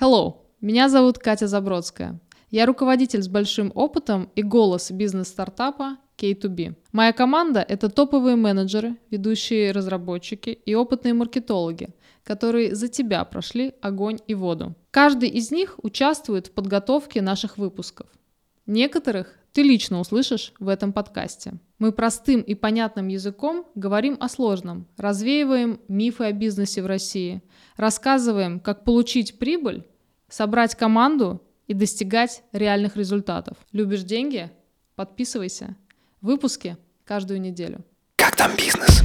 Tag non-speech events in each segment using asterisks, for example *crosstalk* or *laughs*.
Hello, меня зовут Катя Забродская. Я руководитель с большим опытом и голос бизнес-стартапа K2B. Моя команда — это топовые менеджеры, ведущие разработчики и опытные маркетологи, которые за тебя прошли огонь и воду. Каждый из них участвует в подготовке наших выпусков. Некоторых ты лично услышишь в этом подкасте. Мы простым и понятным языком говорим о сложном, развеиваем мифы о бизнесе в России, рассказываем, как получить прибыль собрать команду и достигать реальных результатов. Любишь деньги? Подписывайся. Выпуски каждую неделю. Как там бизнес?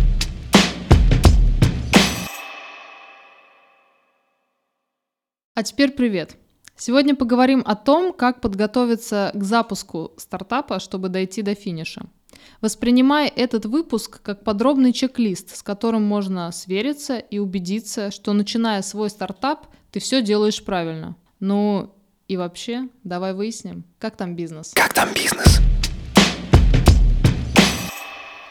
А теперь привет. Сегодня поговорим о том, как подготовиться к запуску стартапа, чтобы дойти до финиша. Воспринимай этот выпуск как подробный чек-лист, с которым можно свериться и убедиться, что начиная свой стартап, ты все делаешь правильно. Ну и вообще, давай выясним, как там бизнес. Как там бизнес?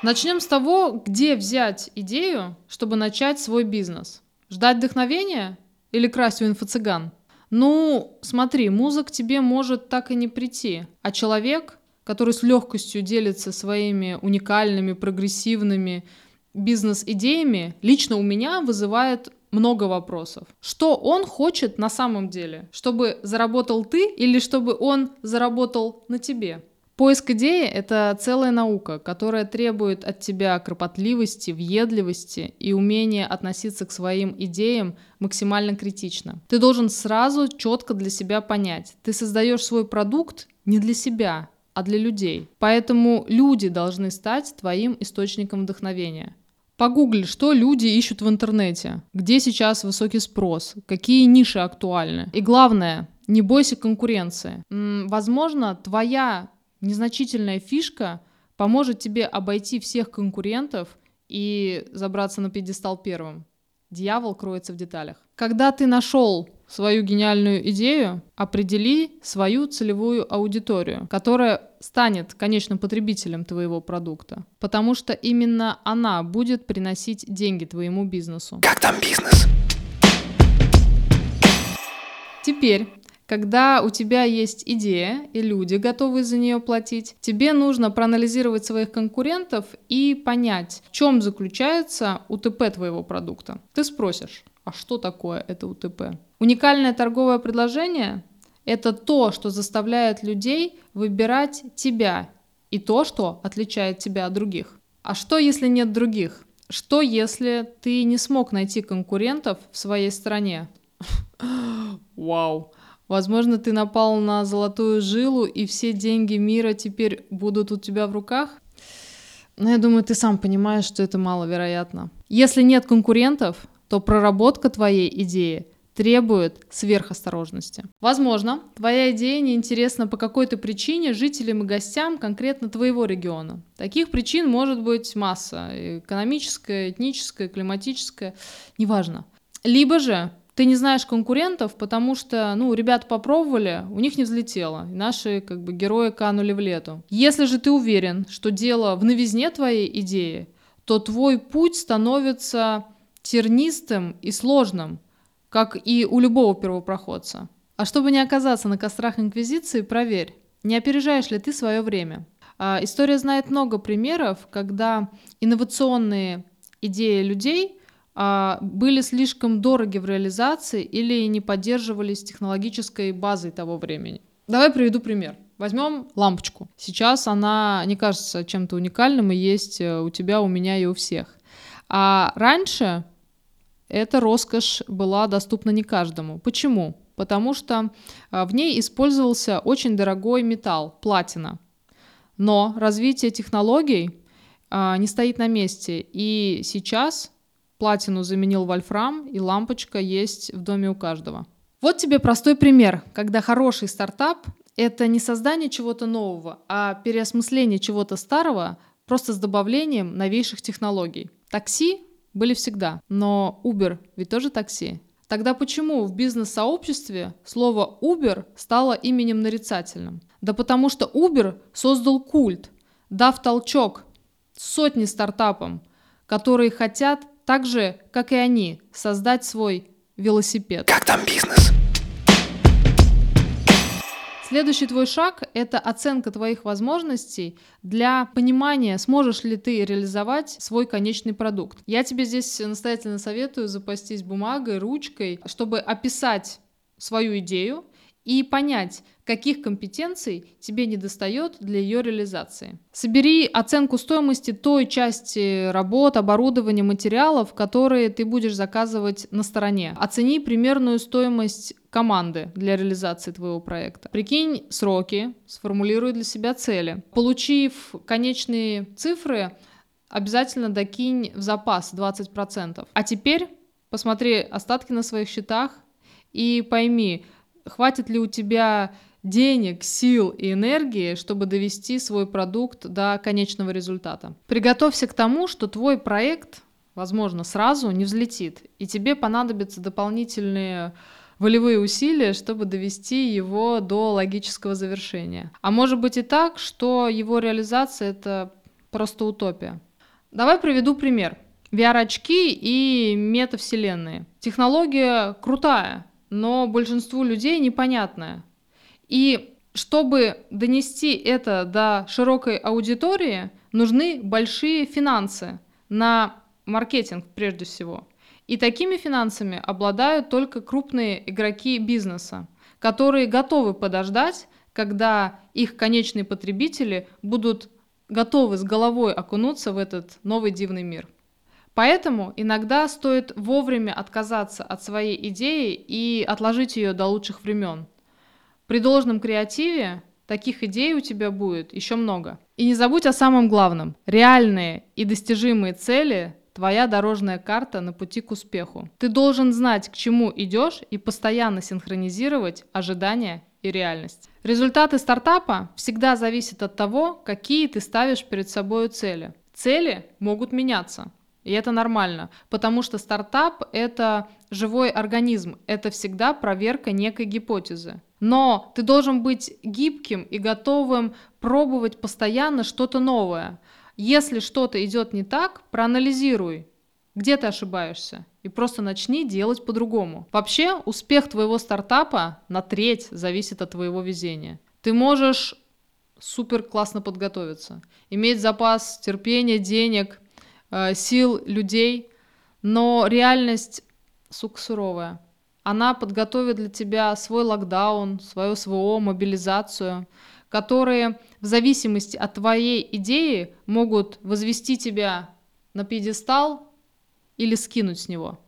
Начнем с того, где взять идею, чтобы начать свой бизнес. Ждать вдохновения или красть у инфо-цыган? Ну, смотри, музыка к тебе может так и не прийти, а человек, который с легкостью делится своими уникальными, прогрессивными бизнес-идеями, лично у меня вызывает много вопросов. Что он хочет на самом деле? Чтобы заработал ты или чтобы он заработал на тебе? Поиск идеи — это целая наука, которая требует от тебя кропотливости, въедливости и умения относиться к своим идеям максимально критично. Ты должен сразу четко для себя понять, ты создаешь свой продукт не для себя, а для людей. Поэтому люди должны стать твоим источником вдохновения. Погугли, что люди ищут в интернете, где сейчас высокий спрос, какие ниши актуальны. И главное, не бойся конкуренции. М-м, возможно, твоя незначительная фишка поможет тебе обойти всех конкурентов и забраться на пьедестал первым. Дьявол кроется в деталях. Когда ты нашел свою гениальную идею, определи свою целевую аудиторию, которая станет конечным потребителем твоего продукта, потому что именно она будет приносить деньги твоему бизнесу. Как там бизнес? Теперь когда у тебя есть идея, и люди готовы за нее платить, тебе нужно проанализировать своих конкурентов и понять, в чем заключается УТП твоего продукта. Ты спросишь, а что такое это УТП? Уникальное торговое предложение – это то, что заставляет людей выбирать тебя и то, что отличает тебя от других. А что, если нет других? Что, если ты не смог найти конкурентов в своей стране? *laughs* Вау! Возможно, ты напал на золотую жилу, и все деньги мира теперь будут у тебя в руках? Но я думаю, ты сам понимаешь, что это маловероятно. Если нет конкурентов, то проработка твоей идеи требует сверхосторожности. Возможно, твоя идея неинтересна по какой-то причине жителям и гостям конкретно твоего региона. Таких причин может быть масса. Экономическая, этническая, климатическая, неважно. Либо же ты не знаешь конкурентов, потому что, ну, ребята попробовали, у них не взлетело, и наши, как бы, герои канули в лету. Если же ты уверен, что дело в новизне твоей идеи, то твой путь становится тернистым и сложным, как и у любого первопроходца. А чтобы не оказаться на кострах Инквизиции, проверь, не опережаешь ли ты свое время. А, история знает много примеров, когда инновационные идеи людей – а, были слишком дороги в реализации или не поддерживались технологической базой того времени. Давай приведу пример. Возьмем лампочку. Сейчас она не кажется чем-то уникальным и есть э, у тебя, у меня и у всех. А раньше эта роскошь была доступна не каждому. Почему? Потому что а, в ней использовался очень дорогой металл, платина. Но развитие технологий а, не стоит на месте. И сейчас Платину заменил вольфрам, и лампочка есть в доме у каждого. Вот тебе простой пример, когда хороший стартап — это не создание чего-то нового, а переосмысление чего-то старого просто с добавлением новейших технологий. Такси были всегда, но Uber ведь тоже такси. Тогда почему в бизнес-сообществе слово Uber стало именем нарицательным? Да потому что Uber создал культ, дав толчок сотни стартапам, которые хотят так же, как и они, создать свой велосипед. Как там бизнес? Следующий твой шаг — это оценка твоих возможностей для понимания, сможешь ли ты реализовать свой конечный продукт. Я тебе здесь настоятельно советую запастись бумагой, ручкой, чтобы описать свою идею и понять, каких компетенций тебе недостает для ее реализации. Собери оценку стоимости той части работ, оборудования, материалов, которые ты будешь заказывать на стороне. Оцени примерную стоимость команды для реализации твоего проекта. Прикинь сроки, сформулируй для себя цели. Получив конечные цифры, обязательно докинь в запас 20%. А теперь посмотри остатки на своих счетах и пойми, хватит ли у тебя денег, сил и энергии, чтобы довести свой продукт до конечного результата. Приготовься к тому, что твой проект, возможно, сразу не взлетит, и тебе понадобятся дополнительные волевые усилия, чтобы довести его до логического завершения. А может быть и так, что его реализация это просто утопия. Давай приведу пример. VR-очки и метавселенные. Технология крутая, но большинству людей непонятная. И чтобы донести это до широкой аудитории, нужны большие финансы на маркетинг прежде всего. И такими финансами обладают только крупные игроки бизнеса, которые готовы подождать, когда их конечные потребители будут готовы с головой окунуться в этот новый дивный мир. Поэтому иногда стоит вовремя отказаться от своей идеи и отложить ее до лучших времен – при должном креативе таких идей у тебя будет еще много. И не забудь о самом главном. Реальные и достижимые цели – твоя дорожная карта на пути к успеху. Ты должен знать, к чему идешь и постоянно синхронизировать ожидания и реальность. Результаты стартапа всегда зависят от того, какие ты ставишь перед собой цели. Цели могут меняться. И это нормально, потому что стартап — это живой организм, это всегда проверка некой гипотезы. Но ты должен быть гибким и готовым пробовать постоянно что-то новое. Если что-то идет не так, проанализируй, где ты ошибаешься, и просто начни делать по-другому. Вообще, успех твоего стартапа на треть зависит от твоего везения. Ты можешь супер классно подготовиться, иметь запас терпения, денег, сил людей, но реальность, сука, суровая она подготовит для тебя свой локдаун, свое СВО, мобилизацию, которые в зависимости от твоей идеи могут возвести тебя на пьедестал или скинуть с него.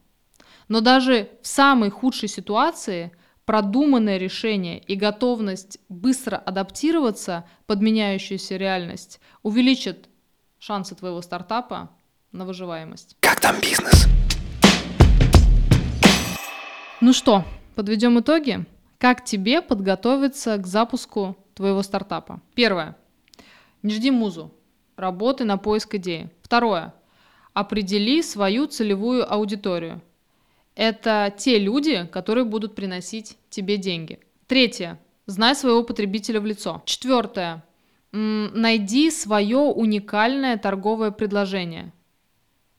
Но даже в самой худшей ситуации продуманное решение и готовность быстро адаптироваться под меняющуюся реальность увеличат шансы твоего стартапа на выживаемость. Как там бизнес? Ну что, подведем итоги. Как тебе подготовиться к запуску твоего стартапа? Первое. Не жди музу. Работай на поиск идеи. Второе. Определи свою целевую аудиторию. Это те люди, которые будут приносить тебе деньги. Третье. Знай своего потребителя в лицо. Четвертое. Найди свое уникальное торговое предложение.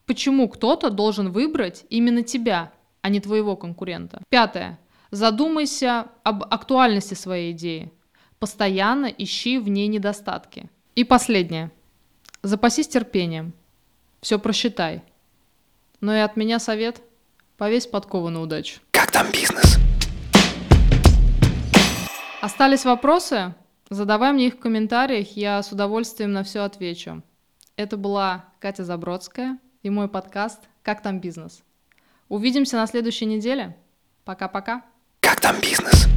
Почему кто-то должен выбрать именно тебя? а не твоего конкурента. Пятое. Задумайся об актуальности своей идеи. Постоянно ищи в ней недостатки. И последнее. Запасись терпением. Все просчитай. Но и от меня совет. Повесь подкову на удачу. Как там бизнес? Остались вопросы? Задавай мне их в комментариях, я с удовольствием на все отвечу. Это была Катя Забродская и мой подкаст «Как там бизнес?». Увидимся на следующей неделе. Пока-пока. Как там бизнес?